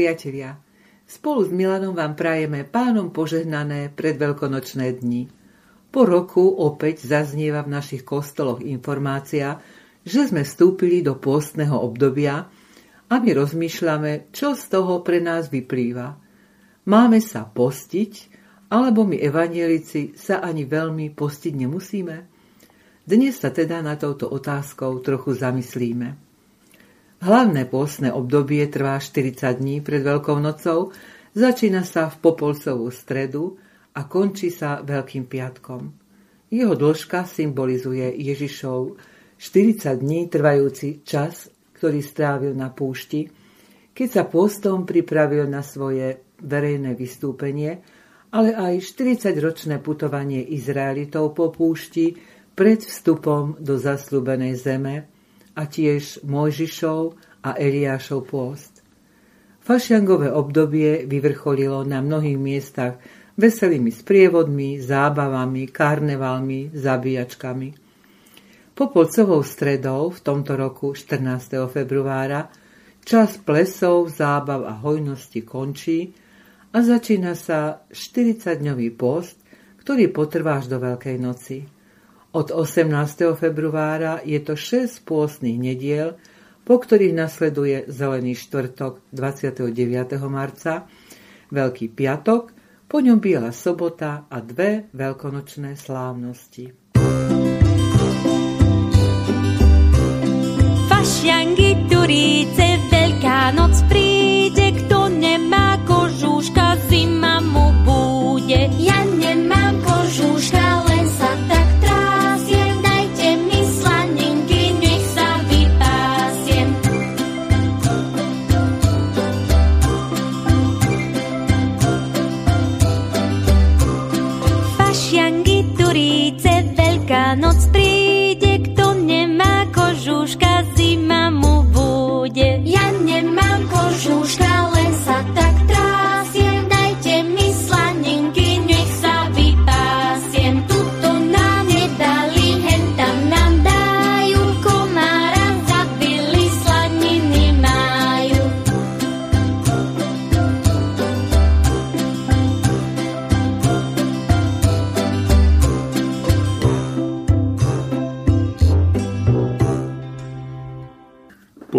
priatelia, spolu s Milanom vám prajeme pánom požehnané predveľkonočné dni. Po roku opäť zaznieva v našich kostoloch informácia, že sme vstúpili do pôstneho obdobia a my rozmýšľame, čo z toho pre nás vyplýva. Máme sa postiť, alebo my evanielici sa ani veľmi postiť nemusíme? Dnes sa teda na touto otázkou trochu zamyslíme. Hlavné pôstne obdobie trvá 40 dní pred Veľkou nocou, začína sa v Popolcovú stredu a končí sa Veľkým piatkom. Jeho dĺžka symbolizuje Ježišov 40 dní trvajúci čas, ktorý strávil na púšti, keď sa pôstom pripravil na svoje verejné vystúpenie, ale aj 40-ročné putovanie Izraelitov po púšti pred vstupom do zaslúbenej zeme, a tiež Mojžišov a Eliášov pôst. Fašiangové obdobie vyvrcholilo na mnohých miestach veselými sprievodmi, zábavami, karnevalmi, zabíjačkami. Popolcovou stredou v tomto roku 14. februára čas plesov, zábav a hojnosti končí a začína sa 40-dňový post, ktorý potrvá až do Veľkej noci. Od 18. februára je to 6 pôstnych nediel, po ktorých nasleduje Zelený štvrtok 29. marca, Veľký piatok, po ňom Biela sobota a dve veľkonočné slávnosti. Fašiangi, turíce, Veľká noc príde,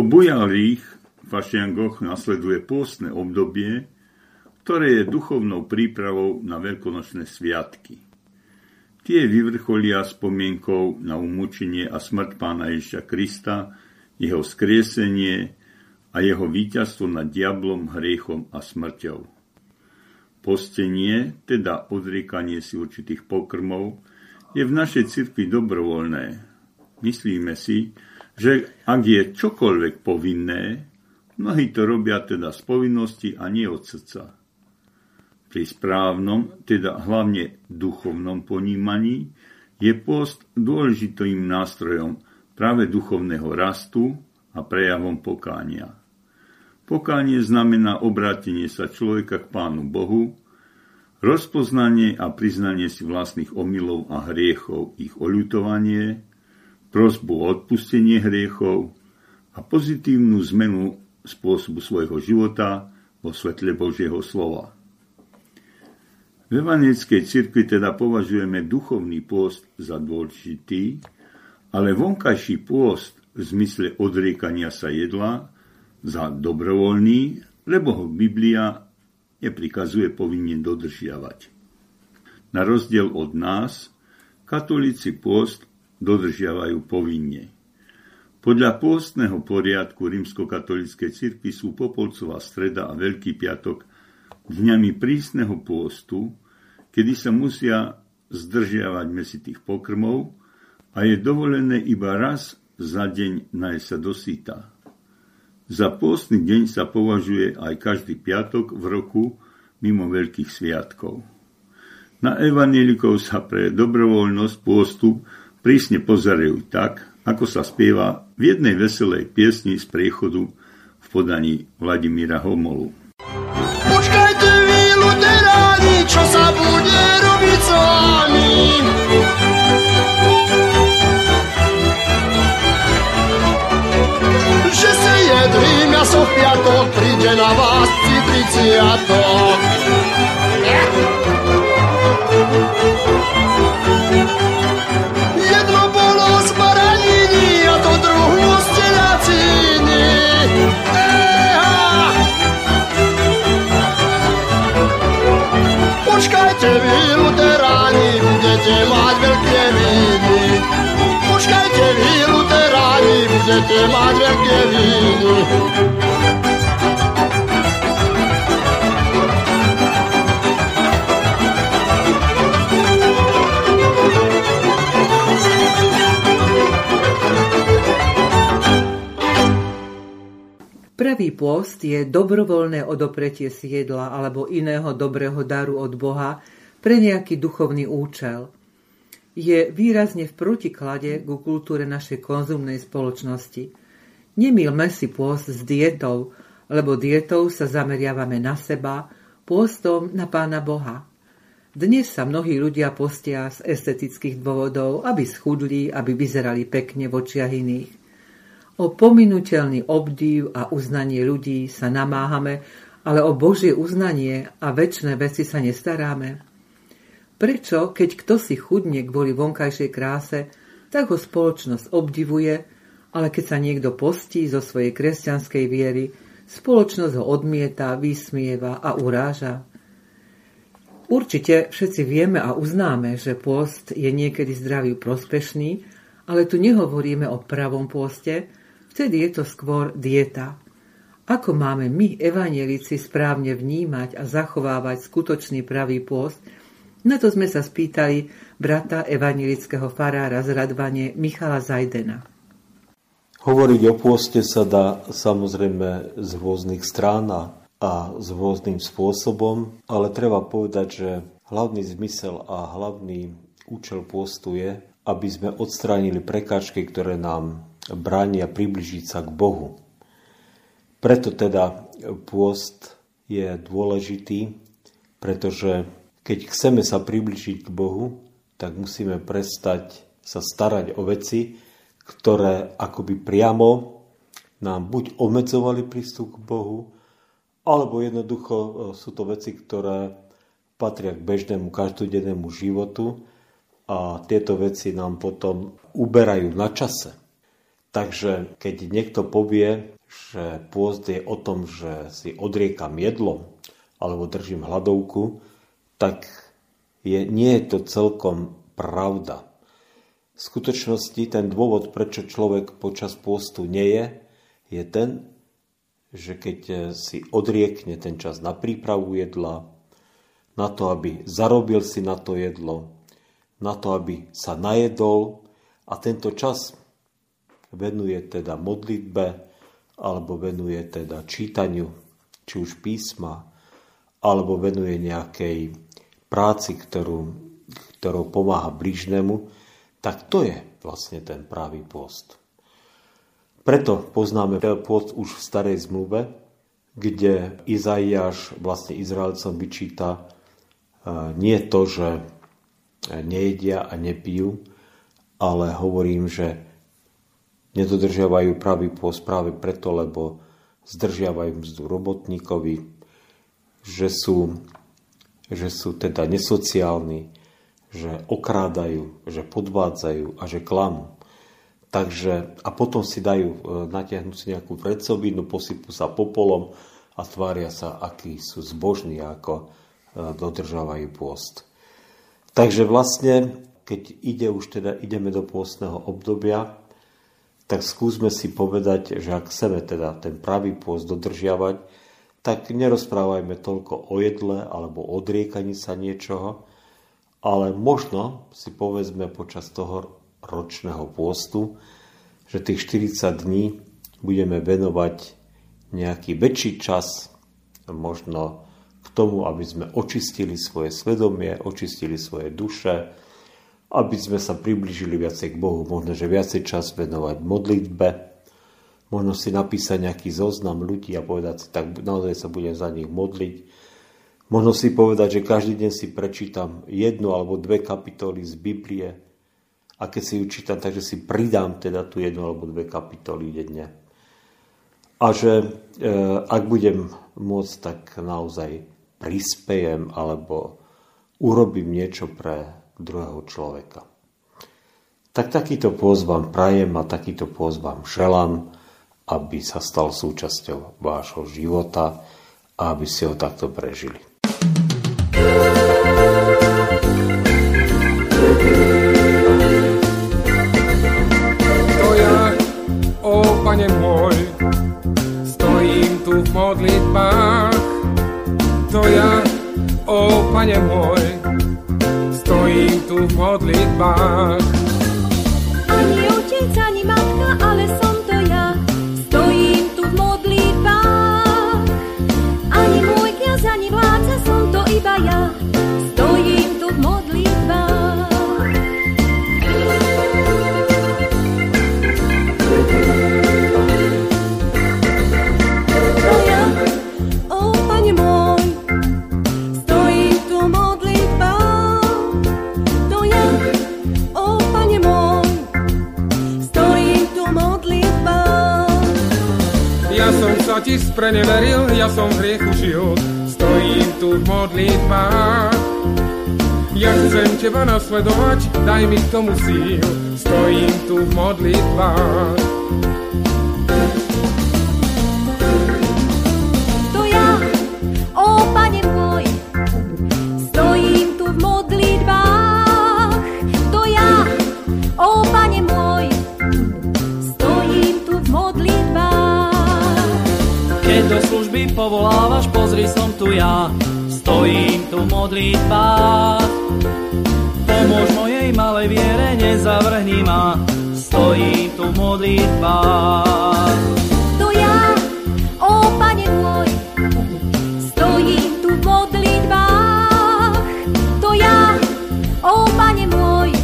bujalých fašiangoch nasleduje pôstne obdobie, ktoré je duchovnou prípravou na veľkonočné sviatky. Tie vyvrcholia spomienkou na umúčenie a smrť pána Ježiša Krista, jeho skriesenie a jeho víťazstvo nad diablom, hriechom a smrťou. Postenie, teda odriekanie si určitých pokrmov, je v našej cirkvi dobrovoľné. Myslíme si, že ak je čokoľvek povinné, mnohí to robia teda z povinnosti a nie od srdca. Pri správnom, teda hlavne duchovnom ponímaní, je post dôležitým nástrojom práve duchovného rastu a prejavom pokánia. Pokánie znamená obrátenie sa človeka k Pánu Bohu, rozpoznanie a priznanie si vlastných omylov a hriechov, ich oľutovanie, prosbu o odpustenie hriechov a pozitívnu zmenu spôsobu svojho života vo svetle Božieho slova. V evangelickej cirkvi teda považujeme duchovný pôst za dôležitý, ale vonkajší pôst v zmysle odriekania sa jedla za dobrovoľný, lebo ho Biblia neprikazuje povinne dodržiavať. Na rozdiel od nás, katolíci pôst dodržiavajú povinne. Podľa pôstneho poriadku rímskokatolíckej cirkvi sú Popolcová streda a Veľký piatok dňami prísneho pôstu, kedy sa musia zdržiavať mesitých pokrmov a je dovolené iba raz za deň nájsť sa dosýta. Za pôstny deň sa považuje aj každý piatok v roku mimo veľkých sviatkov. Na evanielikov sa pre dobrovoľnosť pôstu prísne pozerajú tak, ako sa spieva v jednej veselej piesni z priechodu v podaní Vladimíra Homolu. Počkajte vy, luteráni, čo sa bude robiť s vami? Že se jedrý miaso v piatok príde na vás. Jedno منهنجي چي موي چوي ردرائي منهنجي چي مال ڪوي pôst je dobrovoľné odopretie si jedla alebo iného dobrého daru od Boha pre nejaký duchovný účel. Je výrazne v protiklade ku kultúre našej konzumnej spoločnosti. Nemilme si pôst s dietou, lebo dietou sa zameriavame na seba, pôstom na Pána Boha. Dnes sa mnohí ľudia postia z estetických dôvodov, aby schudli, aby vyzerali pekne v očiach iných. O pominuteľný obdiv a uznanie ľudí sa namáhame, ale o Božie uznanie a väčšie veci sa nestaráme. Prečo, keď kto si chudne kvôli vonkajšej kráse, tak ho spoločnosť obdivuje, ale keď sa niekto postí zo svojej kresťanskej viery, spoločnosť ho odmieta, vysmieva a uráža. Určite všetci vieme a uznáme, že pôst je niekedy zdraviu prospešný, ale tu nehovoríme o pravom pôste, Vtedy je to skôr dieta. Ako máme my, evanielici, správne vnímať a zachovávať skutočný pravý pôst, na to sme sa spýtali brata evanielického farára z Radvane Michala Zajdena. Hovoriť o pôste sa dá samozrejme z rôznych strán a s rôznym spôsobom, ale treba povedať, že hlavný zmysel a hlavný účel pôstu je, aby sme odstránili prekážky, ktoré nám bránia približiť sa k Bohu. Preto teda pôst je dôležitý, pretože keď chceme sa približiť k Bohu, tak musíme prestať sa starať o veci, ktoré akoby priamo nám buď obmedzovali prístup k Bohu, alebo jednoducho e, sú to veci, ktoré patria k bežnému každodennému životu a tieto veci nám potom uberajú na čase. Takže keď niekto povie, že pôst je o tom, že si odriekam jedlo alebo držím hladovku, tak je, nie je to celkom pravda. V skutočnosti ten dôvod, prečo človek počas pôstu nie je, je ten, že keď si odriekne ten čas na prípravu jedla, na to, aby zarobil si na to jedlo, na to, aby sa najedol a tento čas venuje teda modlitbe alebo venuje teda čítaniu, či už písma, alebo venuje nejakej práci, ktorú, ktorou pomáha blížnemu, tak to je vlastne ten pravý post. Preto poznáme post už v starej zmluve, kde Izaiáš vlastne Izraelcom vyčíta e, nie to, že nejedia a nepijú, ale hovorím, že nedodržiavajú pravý pôst práve preto, lebo zdržiavajú mzdu robotníkovi, že sú, že sú teda nesociálni, že okrádajú, že podvádzajú a že klamú. Takže, a potom si dajú, e, natiahnuť si nejakú vrecovinu, posypú sa popolom a tvária sa, akí sú zbožní, ako e, dodržávajú pôst. Takže vlastne, keď ide už teda, ideme do pôstneho obdobia, tak skúsme si povedať, že ak chceme teda ten pravý pôst dodržiavať, tak nerozprávajme toľko o jedle alebo odriekaní sa niečoho, ale možno si povedzme počas toho ročného pôstu, že tých 40 dní budeme venovať nejaký väčší čas možno k tomu, aby sme očistili svoje svedomie, očistili svoje duše, aby sme sa priblížili viacej k Bohu. Možno, že viacej čas venovať modlitbe, možno si napísať nejaký zoznam ľudí a povedať si, tak naozaj sa budem za nich modliť. Možno si povedať, že každý deň si prečítam jednu alebo dve kapitoly z Biblie a keď si ju čítam, takže si pridám teda tú jednu alebo dve kapitoly denne. A že e, ak budem môcť tak naozaj prispejem alebo urobím niečo pre druhého človeka. Tak takýto pôst vám prajem a takýto pôst vám želám, aby sa stal súčasťou vášho života a aby ste ho takto prežili. To ja, o pane môj, stojím tu v modlitbách. To ja, o pane môj, tu v modlitbách. Ani otec, ani matka, ale som to ja, stojím tu v modlitbách. Ani môj kniaz, ani vládca, som to iba ja, stojím tu v modlitbách. Ti spreneveril, ja som v hriechu žil, stojím tu v modlitbách. Ja chcem teba nasledovať, daj mi k tomu síl, stojím tu v modlitbách. Povolávaš, pozri som tu ja, stojím tu v modlitbách. Pomôž mojej malej viere, nezavrhni ma, stojím tu v modlitbách. To ja, o Pane môj, stojím tu v modlitbách. To ja, o Pane môj,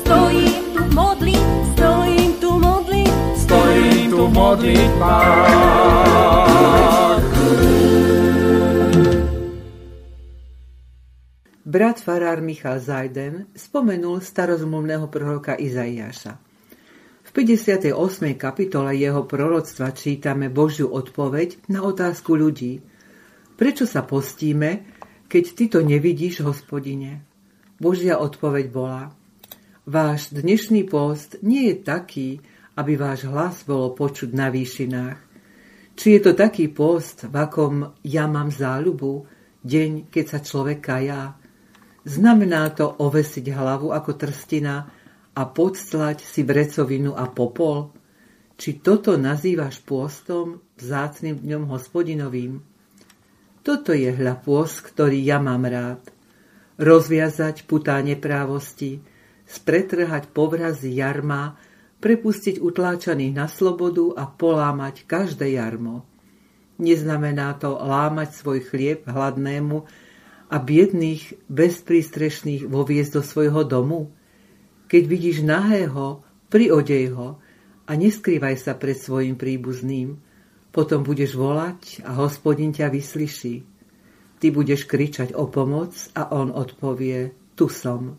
stojím tu v modli, stojím tu v modli, Stojím tu v modlitbách. Brat farár Michal Zajden spomenul starozmluvného proroka Izaiáša. V 58. kapitole jeho proroctva čítame Božiu odpoveď na otázku ľudí. Prečo sa postíme, keď ty to nevidíš, hospodine? Božia odpoveď bola. Váš dnešný post nie je taký, aby váš hlas bolo počuť na výšinách. Či je to taký post, v akom ja mám záľubu, deň, keď sa človek kajá? Znamená to ovesiť hlavu ako trstina a podstlať si vrecovinu a popol? Či toto nazývaš pôstom, vzácným dňom hospodinovým? Toto je hľa pôst, ktorý ja mám rád. Rozviazať putá neprávosti, spretrhať povrazy jarma, prepustiť utláčaných na slobodu a polámať každé jarmo. Neznamená to lámať svoj chlieb hladnému a biedných, bezprístrešných voviesť do svojho domu? Keď vidíš nahého, priodej ho a neskrývaj sa pred svojim príbuzným. Potom budeš volať a hospodin ťa vyslyší. Ty budeš kričať o pomoc a on odpovie, tu som.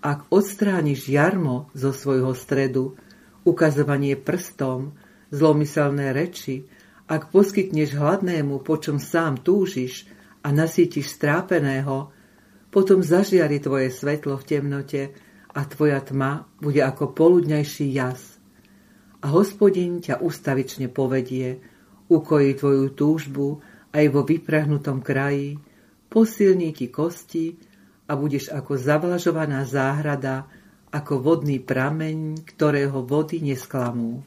Ak odstrániš jarmo zo svojho stredu, ukazovanie prstom, zlomyselné reči, ak poskytneš hladnému, po čom sám túžiš a nasítiš strápeného, potom zažiari tvoje svetlo v temnote a tvoja tma bude ako poludňajší jas. A hospodin ťa ustavične povedie, ukojí tvoju túžbu aj vo vyprahnutom kraji, posilní ti kosti a budeš ako zavlažovaná záhrada, ako vodný prameň, ktorého vody nesklamú.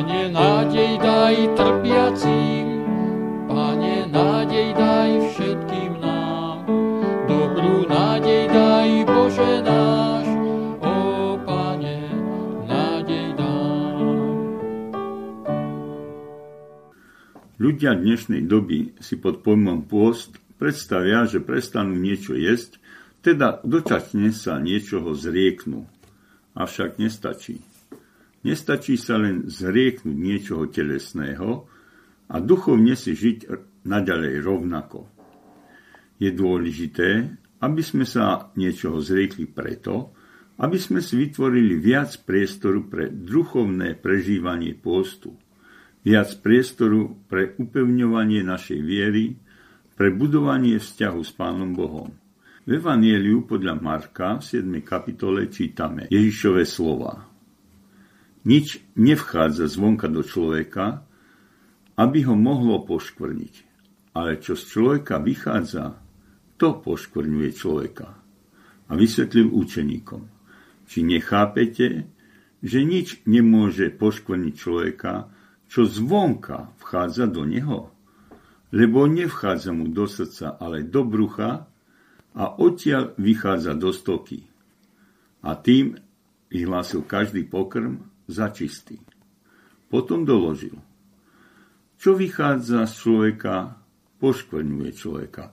Pane, nádej daj trpiacím, Pane, nádej daj všetkým nám. Dobrú nádej daj, Bože náš, o Pane, nádej daj. Ľudia dnešnej doby si pod pojmom pôst predstavia, že prestanú niečo jesť, teda dočasne sa niečoho zrieknú. Avšak nestačí. Nestačí sa len zrieknúť niečoho telesného a duchovne si žiť naďalej rovnako. Je dôležité, aby sme sa niečoho zriekli preto, aby sme si vytvorili viac priestoru pre duchovné prežívanie postu, viac priestoru pre upevňovanie našej viery, pre budovanie vzťahu s Pánom Bohom. V Evangeliu podľa Marka v 7. kapitole čítame Ježišové slova. Nič nevchádza zvonka do človeka, aby ho mohlo poškvrniť. Ale čo z človeka vychádza, to poškvrňuje človeka. A vysvetlil učeníkom. Či nechápete, že nič nemôže poškvrniť človeka, čo zvonka vchádza do neho? Lebo nevchádza mu do srdca, ale do brucha a odtiaľ vychádza do stoky. A tým vyhlásil každý pokrm za čistý. Potom doložil. Čo vychádza z človeka, poškvrňuje človeka.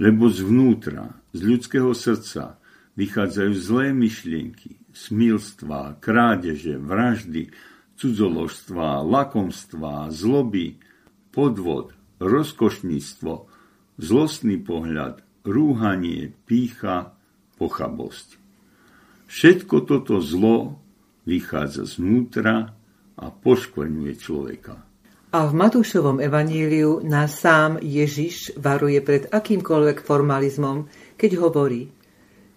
Lebo zvnútra, z ľudského srdca, vychádzajú zlé myšlienky, smilstva, krádeže, vraždy, cudzoložstva, lakomstva, zloby, podvod, rozkošníctvo, zlostný pohľad, rúhanie, pícha, pochabosť. Všetko toto zlo vychádza znútra a poškvrňuje človeka. A v Matúšovom evaníliu nás sám Ježiš varuje pred akýmkoľvek formalizmom, keď hovorí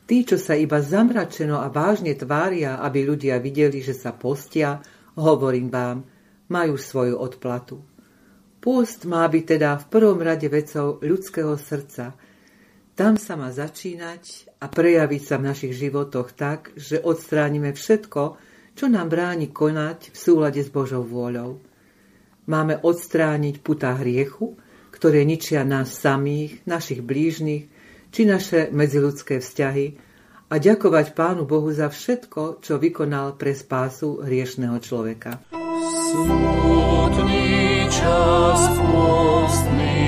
Tí, čo sa iba zamračeno a vážne tvária, aby ľudia videli, že sa postia, hovorím vám, majú svoju odplatu. Pôst má byť teda v prvom rade vecou ľudského srdca. Tam sa má začínať a prejaviť sa v našich životoch tak, že odstránime všetko, čo nám bráni konať v súlade s Božou vôľou. Máme odstrániť puta hriechu, ktoré ničia nás samých, našich blížnych, či naše medziludské vzťahy a ďakovať Pánu Bohu za všetko, čo vykonal pre spásu hriešného človeka. Smutný čas, pustný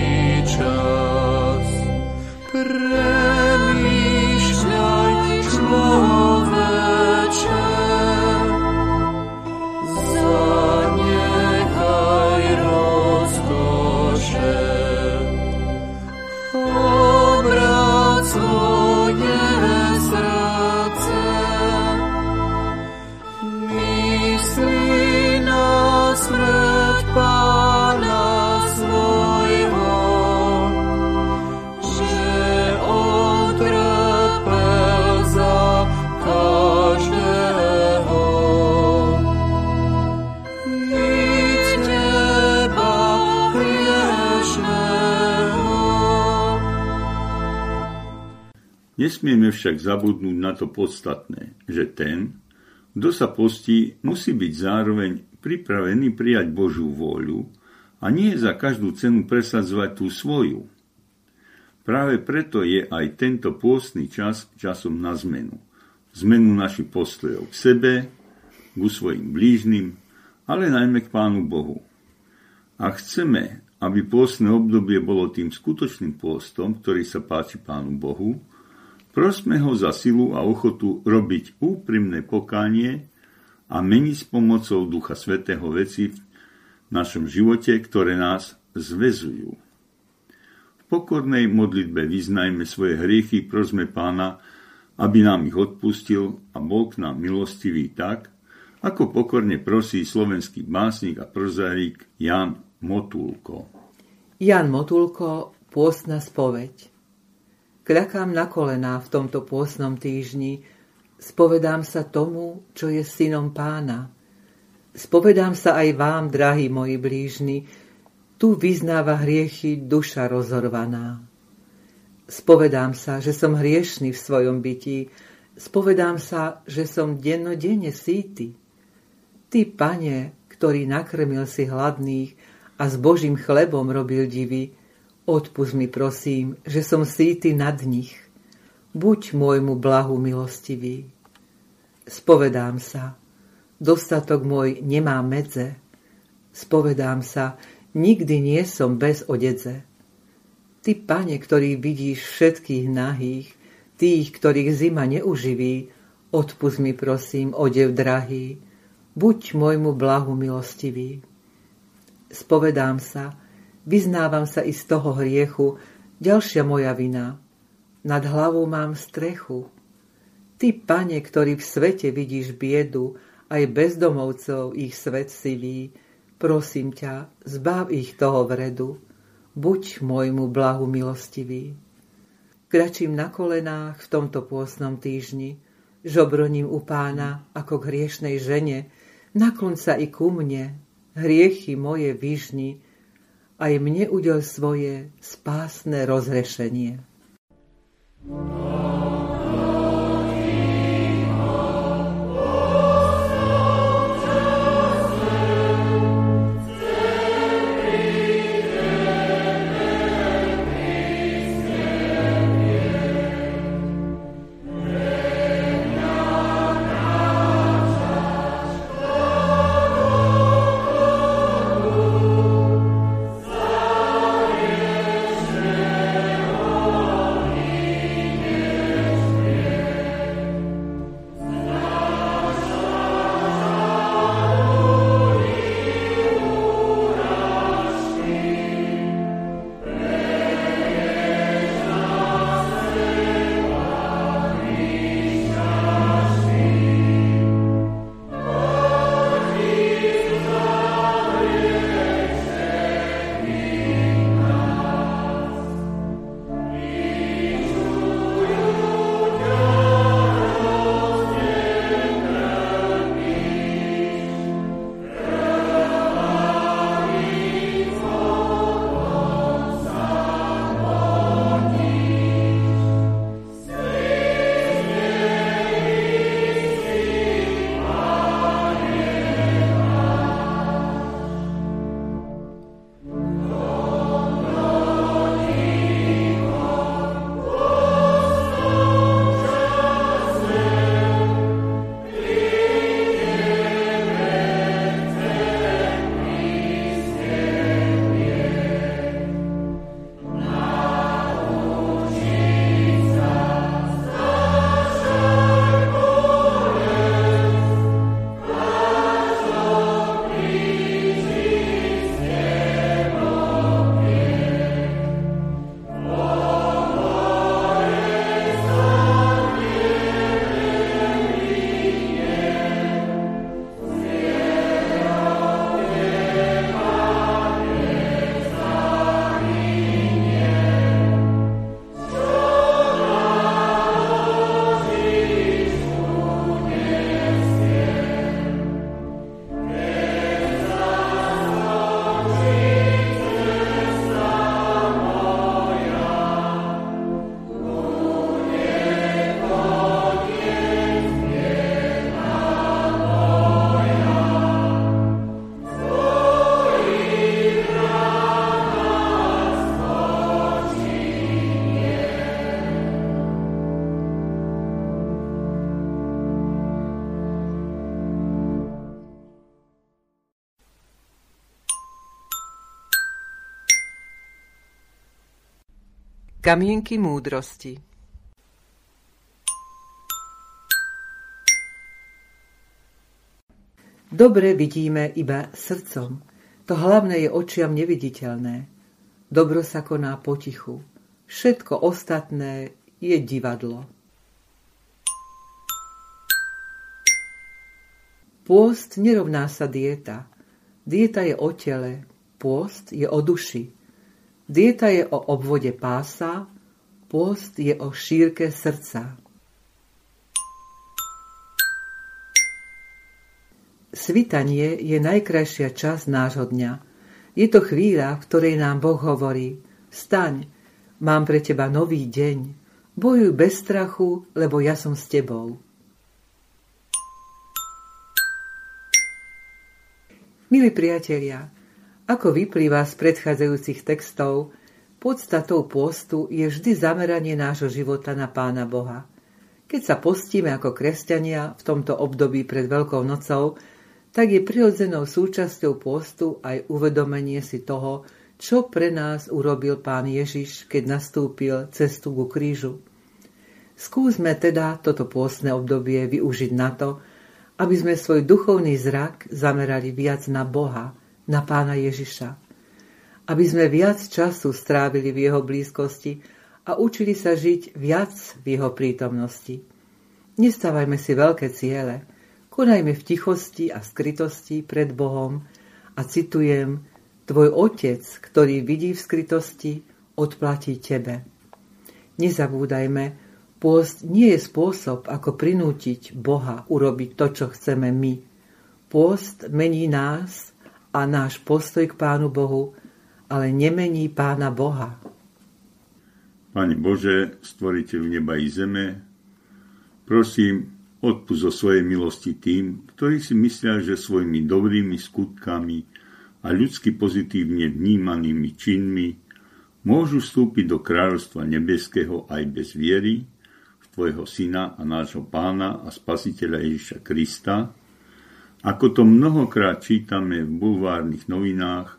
Nesmieme však zabudnúť na to podstatné, že ten, kto sa postí, musí byť zároveň pripravený prijať Božú vôľu a nie za každú cenu presadzovať tú svoju. Práve preto je aj tento pôstny čas časom na zmenu. Zmenu našich postojov k sebe, ku svojim blížnym, ale najmä k Pánu Bohu. A chceme, aby pôstne obdobie bolo tým skutočným pôstom, ktorý sa páči Pánu Bohu, Prosme ho za silu a ochotu robiť úprimné pokánie a meniť s pomocou Ducha Svetého veci v našom živote, ktoré nás zvezujú. V pokornej modlitbe vyznajme svoje hriechy, prosme pána, aby nám ich odpustil a bol k nám milostivý tak, ako pokorne prosí slovenský básnik a prozarík Jan Motulko. Jan Motulko, pôstna spoveď. Kľakám na kolená v tomto pôsnom týždni, spovedám sa tomu, čo je synom pána. Spovedám sa aj vám, drahí moji blížni, tu vyznáva hriechy duša rozhorvaná. Spovedám sa, že som hriešný v svojom bytí, spovedám sa, že som dennodenne síty. Ty, pane, ktorý nakrmil si hladných a s Božím chlebom robil divy, Odpust mi prosím, že som síty nad nich. Buď môjmu blahu milostivý. Spovedám sa, dostatok môj nemá medze. Spovedám sa, Nikdy nie som bez odedze. Ty, pane, ktorý vidíš všetkých nahých, tých, ktorých zima neuživí, odpust mi prosím, odev drahý, buď môjmu blahu milostivý. Spovedám sa, vyznávam sa i z toho hriechu, ďalšia moja vina. Nad hlavou mám strechu. Ty, pane, ktorý v svete vidíš biedu, aj bezdomovcov ich svet silí, prosím ťa, zbav ich toho vredu buď môjmu blahu milostivý. Kračím na kolenách v tomto pôsnom týždni, žobroním u pána ako k hriešnej žene, naklon sa i ku mne, hriechy moje vyžni, aj mne udel svoje spásne rozrešenie. Oh. Kamienky múdrosti Dobre vidíme iba srdcom. To hlavné je očiam neviditeľné. Dobro sa koná potichu. Všetko ostatné je divadlo. Pôst nerovná sa dieta. Dieta je o tele, pôst je o duši. Dieta je o obvode pása, pôst je o šírke srdca. Svitanie je najkrajšia časť nášho dňa. Je to chvíľa, v ktorej nám Boh hovorí Staň, mám pre teba nový deň. Bojuj bez strachu, lebo ja som s tebou. Milí priatelia, ako vyplýva z predchádzajúcich textov, podstatou pôstu je vždy zameranie nášho života na Pána Boha. Keď sa postíme ako kresťania v tomto období pred Veľkou nocou, tak je prirodzenou súčasťou postu aj uvedomenie si toho, čo pre nás urobil pán Ježiš, keď nastúpil cestu ku krížu. Skúsme teda toto pôstne obdobie využiť na to, aby sme svoj duchovný zrak zamerali viac na Boha, na pána Ježiša. Aby sme viac času strávili v jeho blízkosti a učili sa žiť viac v jeho prítomnosti. Nestávajme si veľké ciele, konajme v tichosti a skrytosti pred Bohom a citujem, tvoj otec, ktorý vidí v skrytosti, odplatí tebe. Nezabúdajme, pôst nie je spôsob, ako prinútiť Boha urobiť to, čo chceme my. Pôst mení nás a náš postoj k Pánu Bohu, ale nemení Pána Boha. Pane Bože, stvoriteľ neba i zeme, prosím, odpust zo svojej milosti tým, ktorí si myslia, že svojimi dobrými skutkami a ľudsky pozitívne vnímanými činmi môžu vstúpiť do kráľovstva nebeského aj bez viery v Tvojho Syna a nášho Pána a Spasiteľa Ježiša Krista, ako to mnohokrát čítame v bulvárnych novinách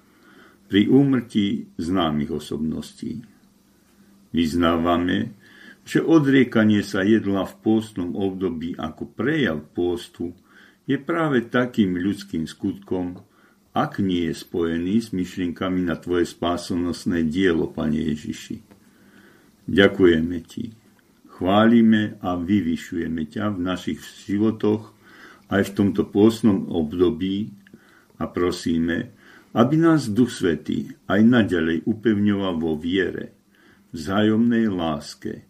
pri úmrtí známych osobností. Vyznávame, že odriekanie sa jedla v pôstnom období ako prejav pôstu je práve takým ľudským skutkom, ak nie je spojený s myšlienkami na Tvoje spásonosné dielo, Pane Ježiši. Ďakujeme Ti, chválime a vyvyšujeme ťa v našich životoch aj v tomto pôstnom období a prosíme, aby nás Duch Svetý aj naďalej upevňoval vo viere, vzájomnej láske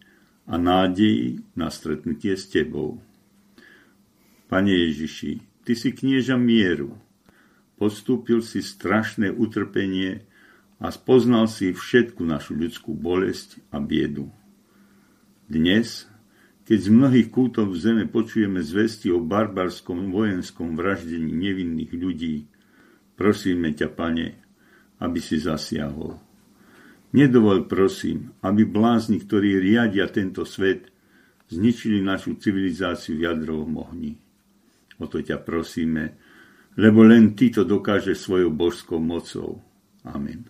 a nádeji na stretnutie s Tebou. Pane Ježiši, Ty si knieža mieru, podstúpil si strašné utrpenie a spoznal si všetku našu ľudskú bolesť a biedu. Dnes, keď z mnohých kútov v zeme počujeme zvesti o barbarskom vojenskom vraždení nevinných ľudí, prosíme ťa, Pane, aby si zasiahol. Nedovol prosím, aby blázni, ktorí riadia tento svet, zničili našu civilizáciu v jadrovom ohni. O to ťa prosíme, lebo len Ty to dokáže svojou božskou mocou. Amen.